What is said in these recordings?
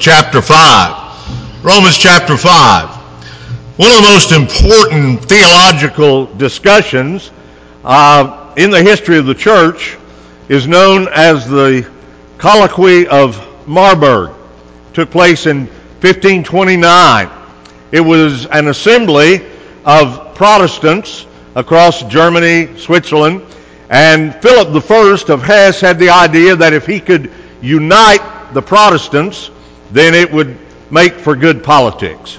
chapter 5. Romans chapter 5. One of the most important theological discussions uh, in the history of the church is known as the Colloquy of Marburg. It took place in 1529. It was an assembly of Protestants across Germany, Switzerland, and Philip I of Hesse had the idea that if he could unite the Protestants, then it would make for good politics.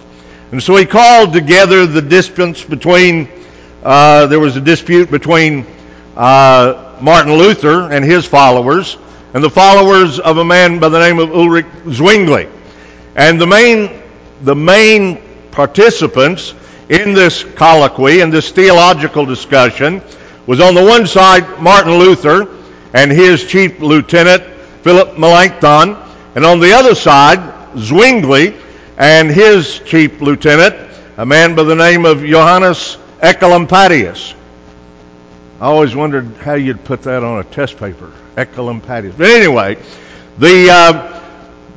And so he called together the disputes between, uh, there was a dispute between uh, Martin Luther and his followers, and the followers of a man by the name of Ulrich Zwingli. And the main, the main participants in this colloquy, in this theological discussion, was on the one side Martin Luther and his chief lieutenant, Philip Melanchthon, and on the other side, Zwingli and his chief lieutenant, a man by the name of Johannes Oecolampadius. I always wondered how you'd put that on a test paper, Oecolampadius. But anyway, the, uh,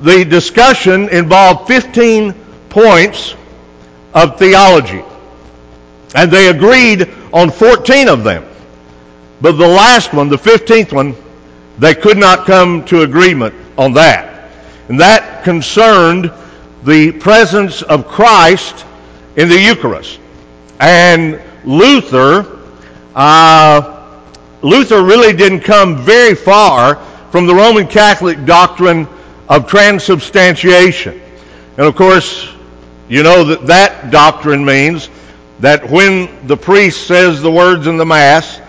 the discussion involved 15 points of theology. And they agreed on 14 of them. But the last one, the 15th one, they could not come to agreement on that. And that concerned the presence of Christ in the Eucharist. And Luther, uh, Luther really didn't come very far from the Roman Catholic doctrine of transubstantiation. And of course, you know that that doctrine means that when the priest says the words in the Mass,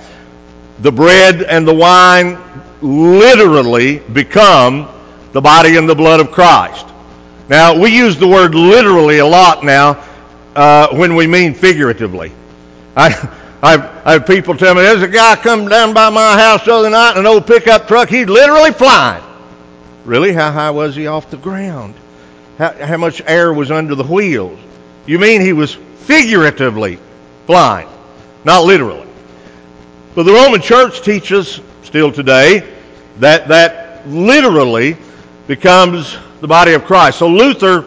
the bread and the wine literally become the body and the blood of Christ. Now, we use the word literally a lot now uh, when we mean figuratively. I, I've, I have people tell me, there's a guy come down by my house the other night in an old pickup truck. He's literally flying. Really? How high was he off the ground? How, how much air was under the wheels? You mean he was figuratively flying, not literally. But the Roman church teaches still today that that literally becomes the body of Christ. So Luther,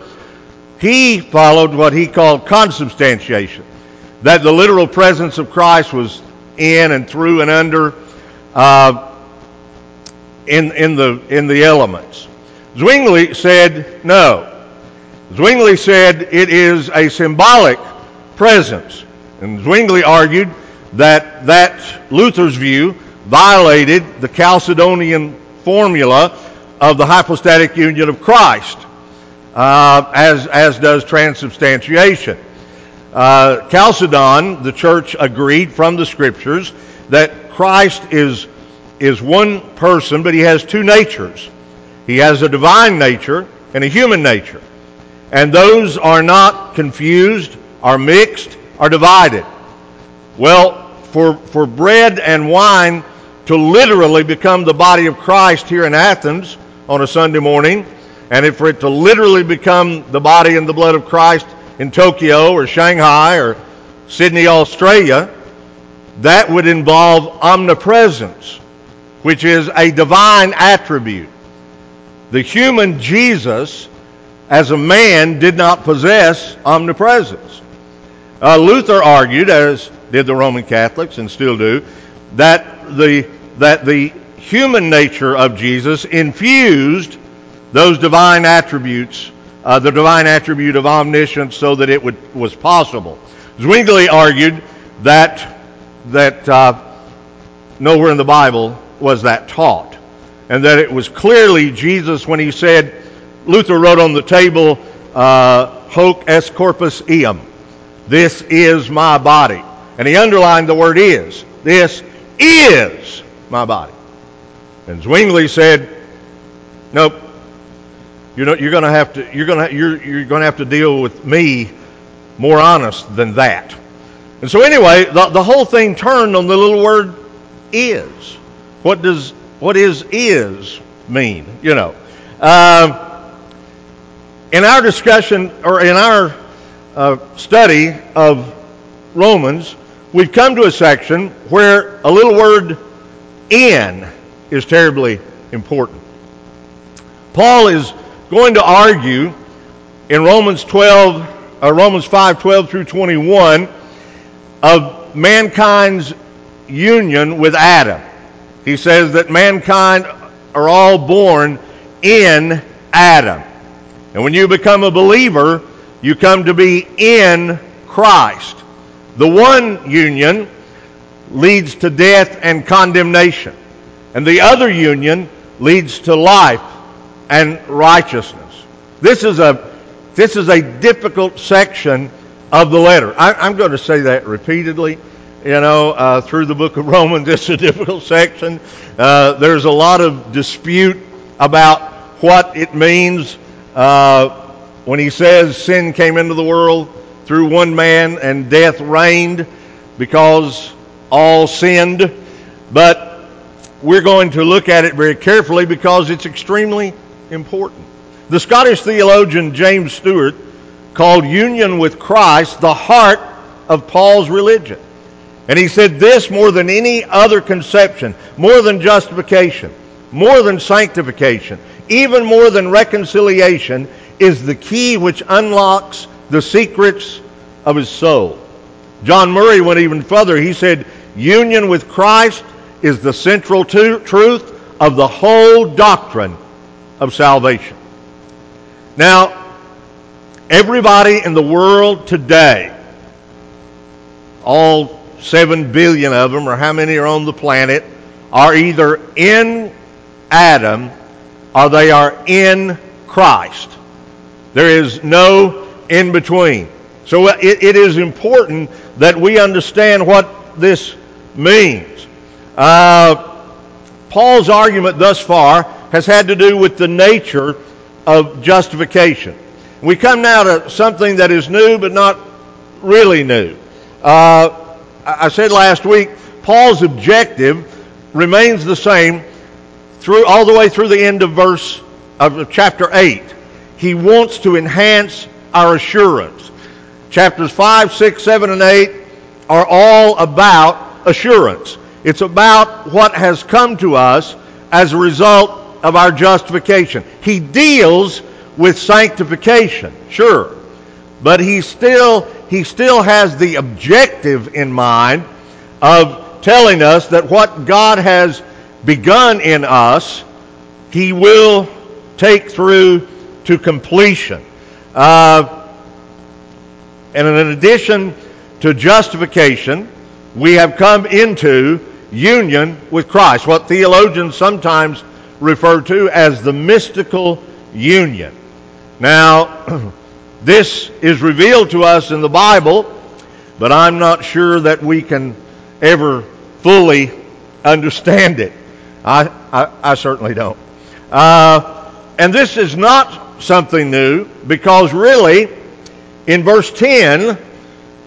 he followed what he called consubstantiation, that the literal presence of Christ was in and through and under uh, in, in, the, in the elements. Zwingli said no. Zwingli said it is a symbolic presence. And Zwingli argued that that Luther's view violated the Chalcedonian formula of the hypostatic union of Christ, uh, as, as does transubstantiation. Uh, Chalcedon, the church agreed from the scriptures that Christ is, is one person, but he has two natures. He has a divine nature and a human nature. And those are not confused, are mixed, are divided. Well, for, for bread and wine to literally become the body of Christ here in Athens on a Sunday morning, and if for it to literally become the body and the blood of Christ in Tokyo or Shanghai or Sydney, Australia, that would involve omnipresence, which is a divine attribute. The human Jesus as a man, did not possess omnipresence. Uh, Luther argued, as did the Roman Catholics and still do, that the, that the human nature of Jesus infused those divine attributes, uh, the divine attribute of omniscience, so that it would, was possible. Zwingli argued that, that uh, nowhere in the Bible was that taught, and that it was clearly Jesus when he said, Luther wrote on the table, uh, hoc est corpus eum. This is my body. And he underlined the word is. This is my body. And Zwingli said, nope. You're, you're going to have to you're going to you're, you're going to have to deal with me more honest than that. And so anyway, the, the whole thing turned on the little word is. What does what is is mean? You know. Uh, in our discussion or in our uh, study of Romans, we've come to a section where a little word in is terribly important. Paul is going to argue in Romans 12, uh, Romans 5, 12 through 21 of mankind's union with Adam. He says that mankind are all born in Adam. And when you become a believer, you come to be in Christ. The one union leads to death and condemnation, and the other union leads to life and righteousness. This is a, this is a difficult section of the letter. I, am going to say that repeatedly. You know, uh, through the book of Romans, it's a difficult section. Uh, there's a lot of dispute about what it means uh, when he says sin came into the world through one man and death reigned because all sinned. But we're going to look at it very carefully because it's extremely important. The Scottish theologian James Stewart called union with Christ the heart of Paul's religion. And he said this more than any other conception, more than justification, more than sanctification, even more than reconciliation, is the key which unlocks the secrets of his soul. John Murray went even further. He said, Union with Christ is the central to- truth of the whole doctrine of salvation. Now, everybody in the world today, all seven billion of them, or how many are on the planet, are either in Adam or they are in Christ. There is no in between. So uh, it, it is important that we understand what this means. Uh, Paul's argument thus far has had to do with the nature of justification. We come now to something that is new but not really new. Uh, I said last week, Paul's objective remains the same through all the way through the end of verse of chapter 8. He wants to enhance our assurance. Chapters 5, 6, 7, and 8 are all about assurance. It's about what has come to us as a result of our justification. He deals with sanctification, sure, but he still he still has the objective in mind of telling us that what God has begun in us, he will take through to completion. Uh, and in addition to justification, we have come into union with Christ, what theologians sometimes refer to as the mystical union. Now, this is revealed to us in the Bible, but I'm not sure that we can ever fully understand it. I, I, I certainly don't. Uh, and this is not something new because really, in verse 10,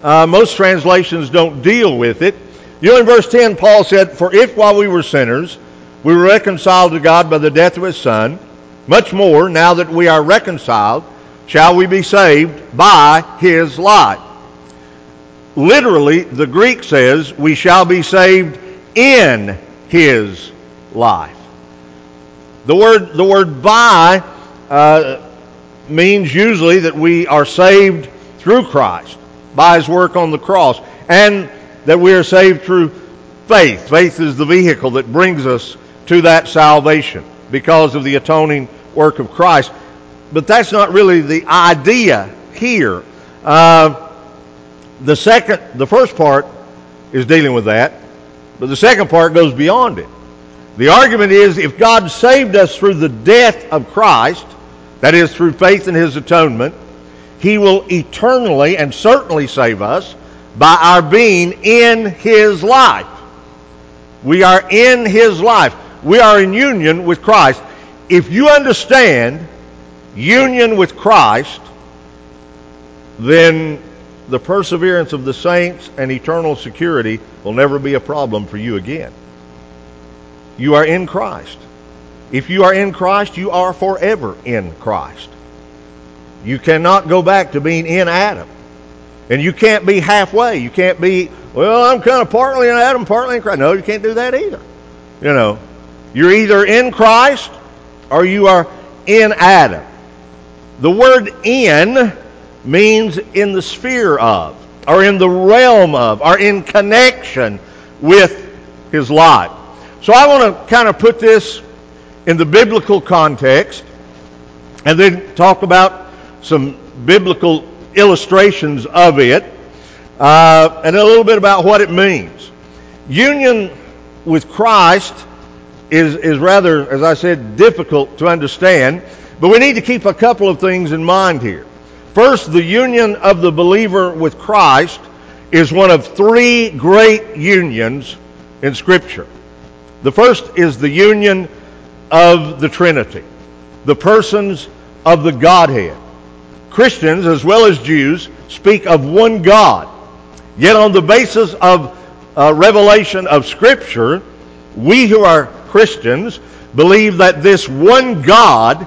uh, most translations don't deal with it. You know, in verse 10, Paul said, For if while we were sinners, we were reconciled to God by the death of his Son, much more, now that we are reconciled, shall we be saved by his life. Literally, the Greek says, We shall be saved in his life. The word, the word by uh, means usually that we are saved through Christ, by his work on the cross, and that we are saved through faith. Faith is the vehicle that brings us to that salvation because of the atoning work of Christ. But that's not really the idea here. Uh, the second, the first part is dealing with that, but the second part goes beyond it. The argument is if God saved us through the death of Christ, that is, through faith in His atonement, He will eternally and certainly save us by our being in His life. We are in His life. We are in union with Christ. If you understand union with Christ, then the perseverance of the saints and eternal security will never be a problem for you again. You are in Christ. If you are in Christ, you are forever in Christ. You cannot go back to being in Adam. And you can't be halfway. You can't be, well, I'm kind of partly in Adam, partly in Christ. No, you can't do that either. You know, you're either in Christ or you are in Adam. The word in means in the sphere of, or in the realm of, or in connection with his life. So I want to kind of put this in the biblical context and then talk about some biblical illustrations of it uh, and a little bit about what it means. Union with Christ is, is rather, as I said, difficult to understand, but we need to keep a couple of things in mind here. First, the union of the believer with Christ is one of three great unions in Scripture. The first is the union of the Trinity, the persons of the Godhead. Christians, as well as Jews, speak of one God. Yet, on the basis of uh, revelation of Scripture, we who are Christians believe that this one God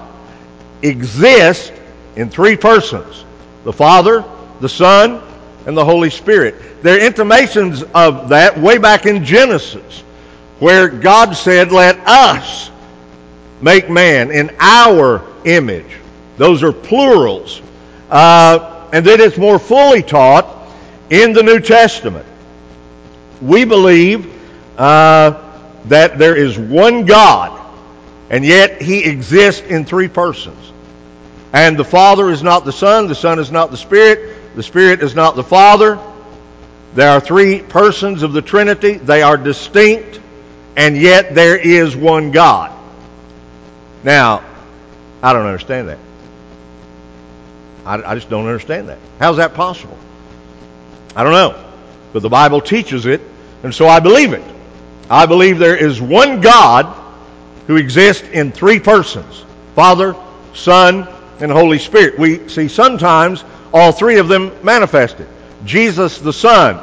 exists in three persons the Father, the Son, and the Holy Spirit. There are intimations of that way back in Genesis, where God said, Let us make man in our image. Those are plurals. Uh, and then it's more fully taught in the New Testament. We believe uh, that there is one God, and yet he exists in three persons. And the Father is not the Son, the Son is not the Spirit, the Spirit is not the Father. There are three persons of the Trinity. They are distinct, and yet there is one God. Now, I don't understand that. I, I just don't understand that. How's that possible? I don't know. But the Bible teaches it, and so I believe it. I believe there is one God who exists in three persons Father, Son, and Holy Spirit. We see sometimes all three of them manifested. Jesus the Son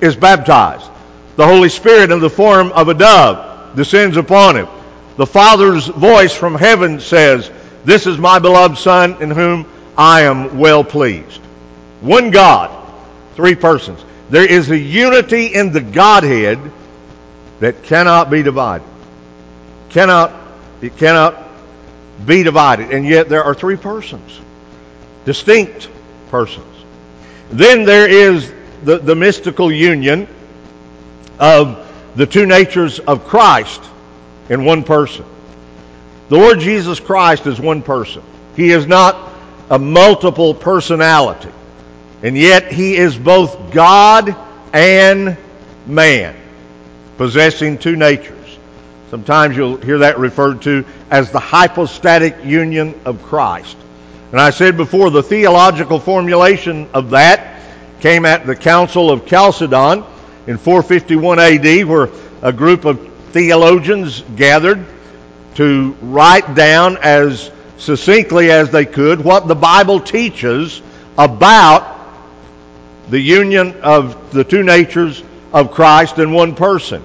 is baptized. The Holy Spirit, in the form of a dove, descends upon him. The Father's voice from heaven says, This is my beloved Son in whom I am well pleased. One God, three persons. There is a unity in the Godhead that cannot be divided. Cannot, it cannot be divided. And yet there are three persons, distinct persons. Then there is the, the mystical union of the two natures of Christ in one person. The Lord Jesus Christ is one person. He is not a multiple personality. And yet he is both God and man, possessing two natures. Sometimes you'll hear that referred to as the hypostatic union of Christ. And I said before, the theological formulation of that came at the Council of Chalcedon in 451 AD, where a group of theologians gathered to write down as succinctly as they could what the Bible teaches about the union of the two natures of Christ in one person.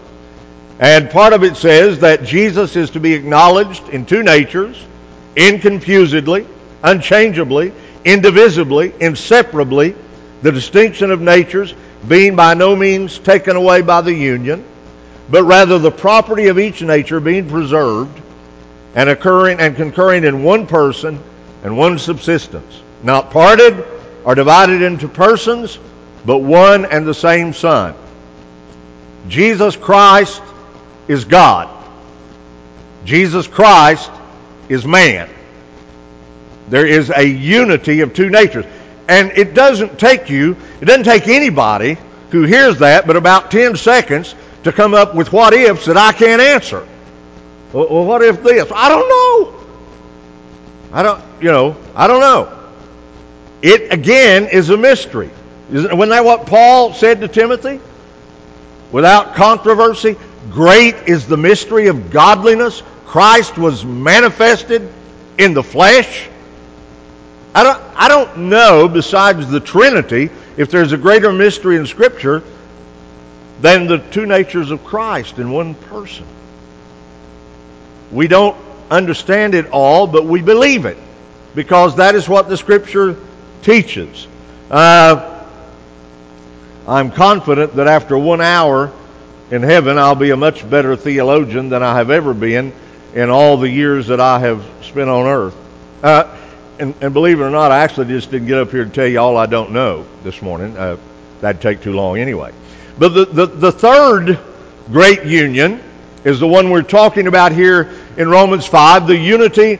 And part of it says that Jesus is to be acknowledged in two natures, inconfusedly, unchangeably, indivisibly, inseparably, the distinction of natures being by no means taken away by the union, but rather the property of each nature being preserved and occurring and concurring in one person and one subsistence, not parted or divided into persons, but one and the same Son. Jesus Christ is God. Jesus Christ is man. There is a unity of two natures. And it doesn't take you, it doesn't take anybody who hears that but about 10 seconds to come up with what ifs that I can't answer. Well, what if this? I don't know. I don't, you know, I don't know. It again is a mystery. Wasn't that what Paul said to Timothy? Without controversy, great is the mystery of godliness. Christ was manifested in the flesh. I don't, I don't know, besides the Trinity, if there's a greater mystery in Scripture than the two natures of Christ in one person. We don't understand it all, but we believe it because that is what the Scripture teaches. Uh, I'm confident that after one hour in heaven, I'll be a much better theologian than I have ever been in all the years that I have spent on earth. Uh, and, and, believe it or not, I actually just didn't get up here to tell you all I don't know this morning. Uh, that'd take too long anyway. But the, the, the third great union is the one we're talking about here in Romans 5 the unity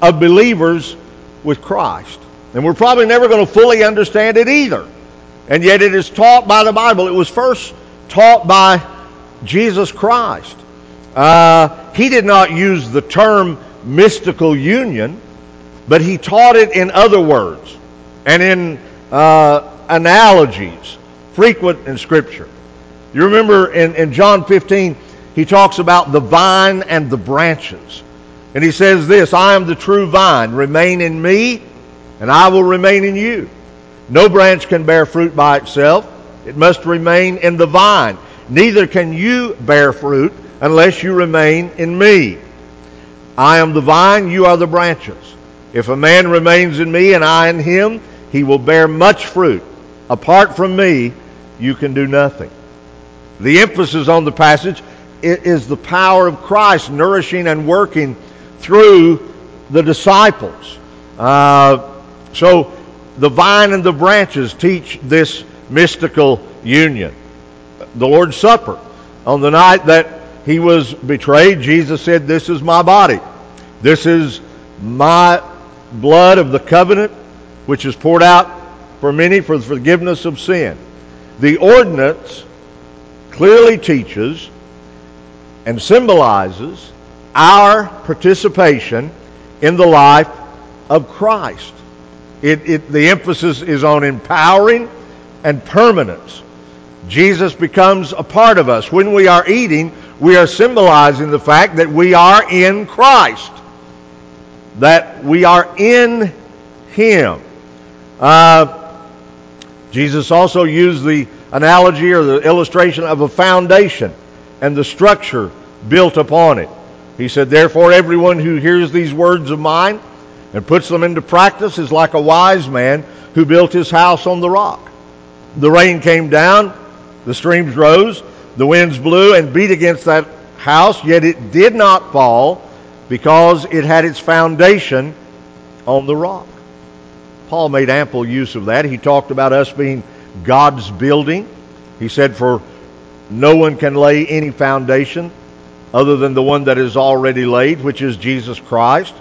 of believers with Christ. And we're probably never going to fully understand it either. And yet it is taught by the Bible. It was first taught by Jesus Christ. Uh, he did not use the term mystical union, but he taught it in other words and in uh, analogies frequent in Scripture. You remember in, in John 15, he talks about the vine and the branches. And he says this I am the true vine. Remain in me, and I will remain in you. No branch can bear fruit by itself, it must remain in the vine. Neither can you bear fruit unless you remain in me. I am the vine, you are the branches. If a man remains in me and I in him, he will bear much fruit. Apart from me, you can do nothing. The emphasis on the passage is the power of Christ nourishing and working through the disciples. Uh, so the vine and the branches teach this mystical union. The Lord's Supper, on the night that he was betrayed, Jesus said, This is my body. This is my blood of the covenant, which is poured out for many for the forgiveness of sin. The ordinance clearly teaches and symbolizes our participation in the life of Christ. It, it, the emphasis is on empowering and permanence. Jesus becomes a part of us. When we are eating, we are symbolizing the fact that we are in Christ, that we are in Him. Uh, Jesus also used the analogy or the illustration of a foundation and the structure built upon it. He said, Therefore, everyone who hears these words of mine and puts them into practice is like a wise man who built his house on the rock. The rain came down, the streams rose, the winds blew and beat against that house, yet it did not fall because it had its foundation on the rock. Paul made ample use of that. He talked about us being God's building. He said, For no one can lay any foundation other than the one that is already laid, which is Jesus Christ.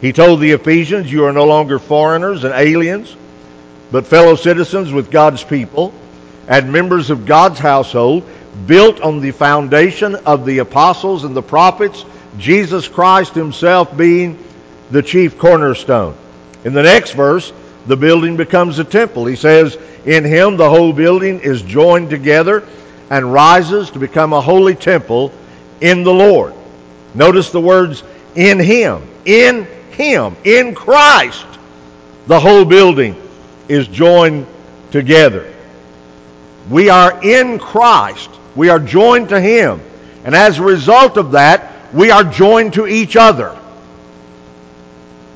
He told the Ephesians, You are no longer foreigners and aliens, but fellow citizens with God's people and members of God's household built on the foundation of the apostles and the prophets, Jesus Christ himself being the chief cornerstone. In the next verse, the building becomes a temple. He says, In him the whole building is joined together and rises to become a holy temple in the Lord. Notice the words in him. In him. In Christ. The whole building is joined together. We are in Christ. We are joined to Him. And as a result of that, we are joined to each other.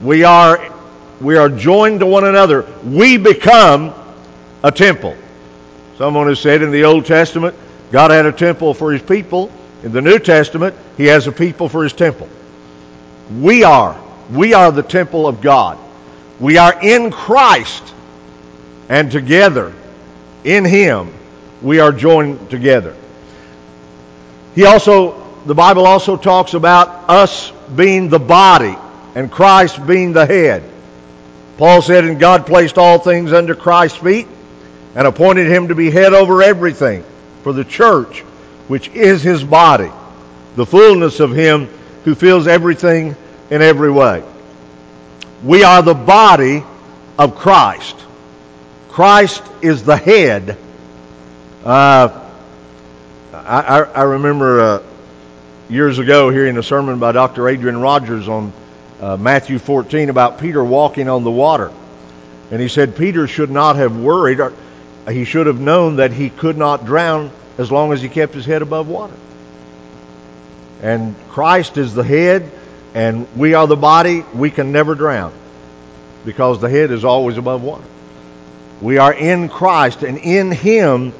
We are, we are joined to one another. We become a temple. Someone has said in the Old Testament, God had a temple for His people. In the New Testament, He has a people for His temple. We are. We are the temple of God. We are in Christ. And together, in Him, we are joined together. He also, the Bible also talks about us being the body and Christ being the head. Paul said, And God placed all things under Christ's feet and appointed him to be head over everything for the church, which is his body, the fullness of him who fills everything in every way. We are the body of Christ. Christ is the head. Uh, I, I, remember uh, years ago hearing a sermon by Dr. Adrian Rogers on uh, Matthew 14 about Peter walking on the water. And he said Peter should not have worried, or he should have known that he could not drown as long as he kept his head above water. And Christ is the head, and we are the body. We can never drown because the head is always above water. We are in Christ, and in Him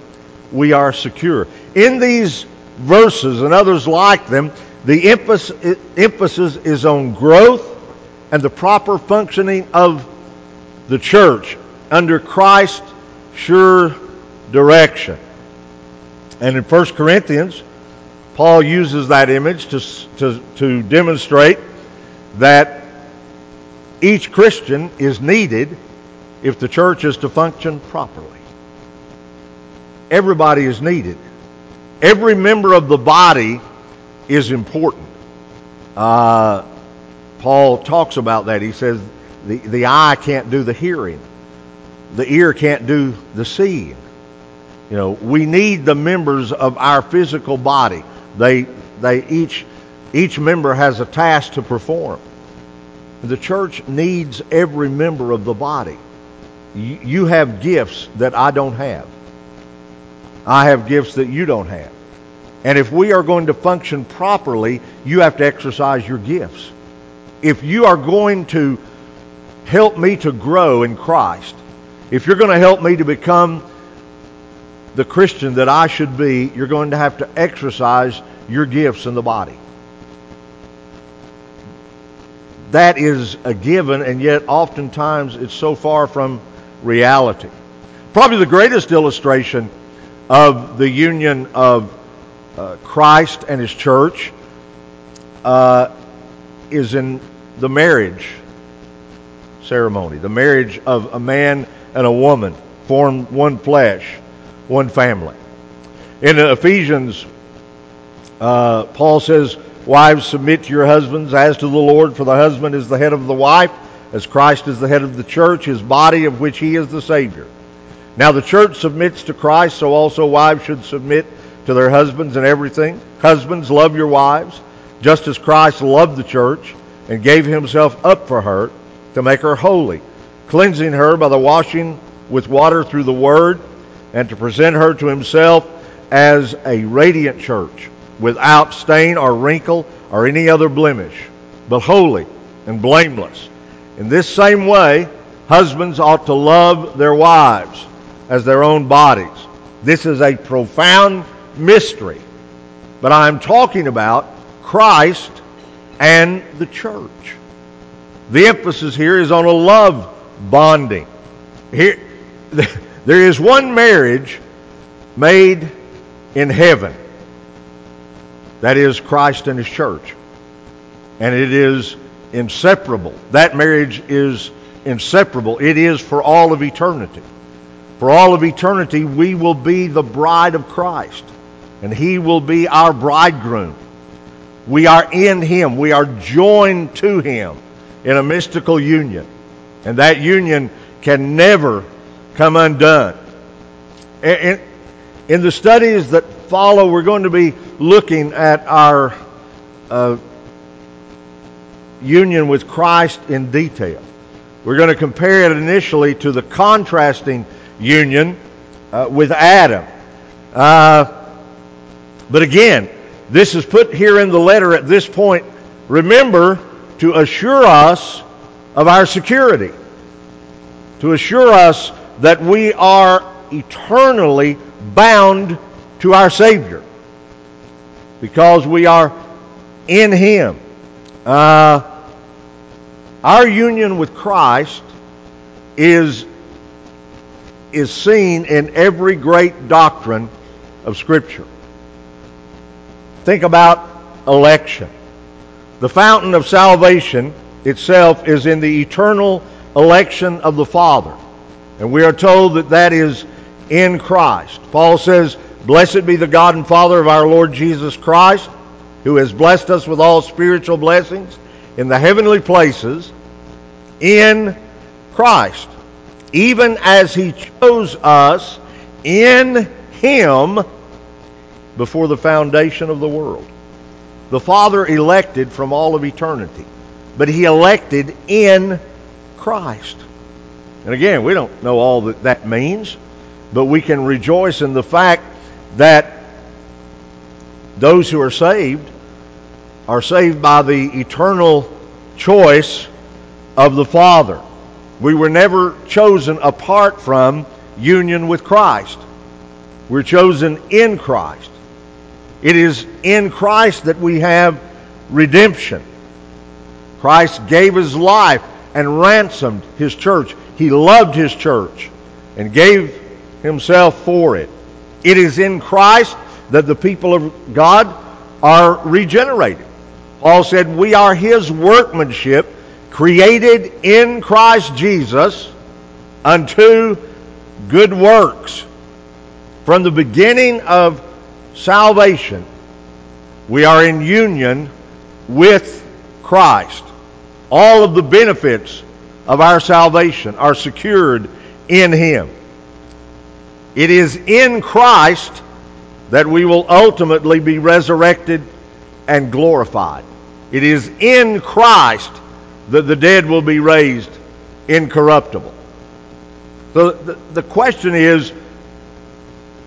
we are secure. In these verses and others like them, the emphasis is on growth and the proper functioning of the church under Christ's sure direction. And in 1 Corinthians, Paul uses that image to, to, to demonstrate that each Christian is needed if the church is to function properly. Everybody is needed. Every member of the body is important. Uh, Paul talks about that. He says the, the eye can't do the hearing, the ear can't do the seeing. You know, we need the members of our physical body. They, they each, each member has a task to perform. The church needs every member of the body. You have gifts that I don't have. I have gifts that you don't have. And if we are going to function properly, you have to exercise your gifts. If you are going to help me to grow in Christ, if you're going to help me to become the Christian that I should be, you're going to have to exercise your gifts in the body. That is a given, and yet oftentimes it's so far from reality. Probably the greatest illustration of the union of uh, Christ and His church uh, is in the marriage ceremony, the marriage of a man and a woman form one flesh, one family. In Ephesians, uh, Paul says, Wives, submit to your husbands as to the Lord, for the husband is the head of the wife, as Christ is the head of the church, his body, of which he is the Savior. Now the church submits to Christ, so also wives should submit to their husbands in everything. Husbands, love your wives, just as Christ loved the church and gave himself up for her to make her holy, cleansing her by the washing with water through the word, and to present her to himself as a radiant church, without stain or wrinkle or any other blemish, but holy and blameless. In this same way, husbands ought to love their wives as their own bodies. This is a profound mystery. But I'm talking about Christ and the church. The emphasis here is on a love bonding. Here, there is one marriage made in heaven. That is Christ and His church. And it is inseparable. That marriage is inseparable. It is for all of eternity. For all of eternity, we will be the bride of Christ, and He will be our bridegroom. We are in Him, we are joined to Him in a mystical union, and that union can never come undone. In, in the studies that follow, we're going to be looking at our uh, union with Christ in detail. We're going to compare it initially to the contrasting union uh, with Adam. Uh, but again, this is put here in the letter at this point. Remember to assure us of our security, to assure us that we are eternally bound to our Savior because we are in Him. Uh, our union with Christ is is seen in every great doctrine of Scripture. Think about election. The fountain of salvation itself is in the eternal election of the Father. And we are told that that is in Christ. Paul says, Blessed be the God and Father of our Lord Jesus Christ, who has blessed us with all spiritual blessings in the heavenly places in Christ even as he chose us in him before the foundation of the world. The Father elected from all of eternity, but he elected in Christ. And again, we don't know all that that means, but we can rejoice in the fact that those who are saved are saved by the eternal choice of the Father. We were never chosen apart from union with Christ. We're chosen in Christ. It is in Christ that we have redemption. Christ gave his life and ransomed his church. He loved his church and gave himself for it. It is in Christ that the people of God are regenerated. Paul said, We are his workmanship, created in Christ Jesus unto good works. From the beginning of salvation, we are in union with Christ. All of the benefits of our salvation are secured in Him. It is in Christ that we will ultimately be resurrected and glorified. It is in Christ that the dead will be raised incorruptible. So the, the question is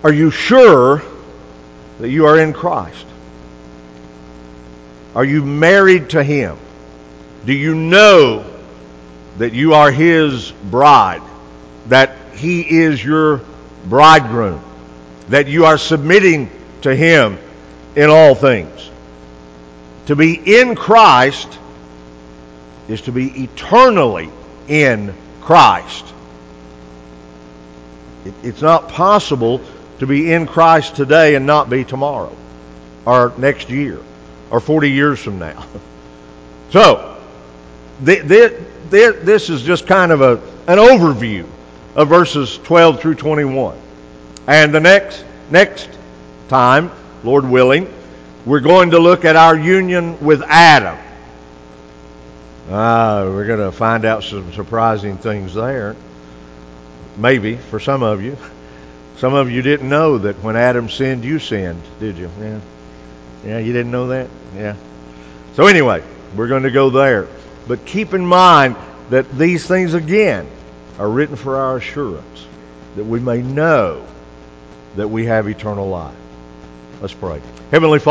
are you sure that you are in Christ? Are you married to Him? Do you know that you are His bride? That He is your bridegroom? That you are submitting to Him in all things? To be in Christ is to be eternally in Christ. It, it's not possible to be in Christ today and not be tomorrow or next year or 40 years from now. So, this is just kind of a, an overview of verses 12 through 21. And the next, next time, Lord willing, we're going to look at our union with Adam. Ah, we're going to find out some surprising things there. Maybe for some of you. Some of you didn't know that when Adam sinned, you sinned, did you? Yeah. Yeah, you didn't know that? Yeah. So anyway, we're going to go there. But keep in mind that these things again are written for our assurance that we may know that we have eternal life. Let's pray. Heavenly Father,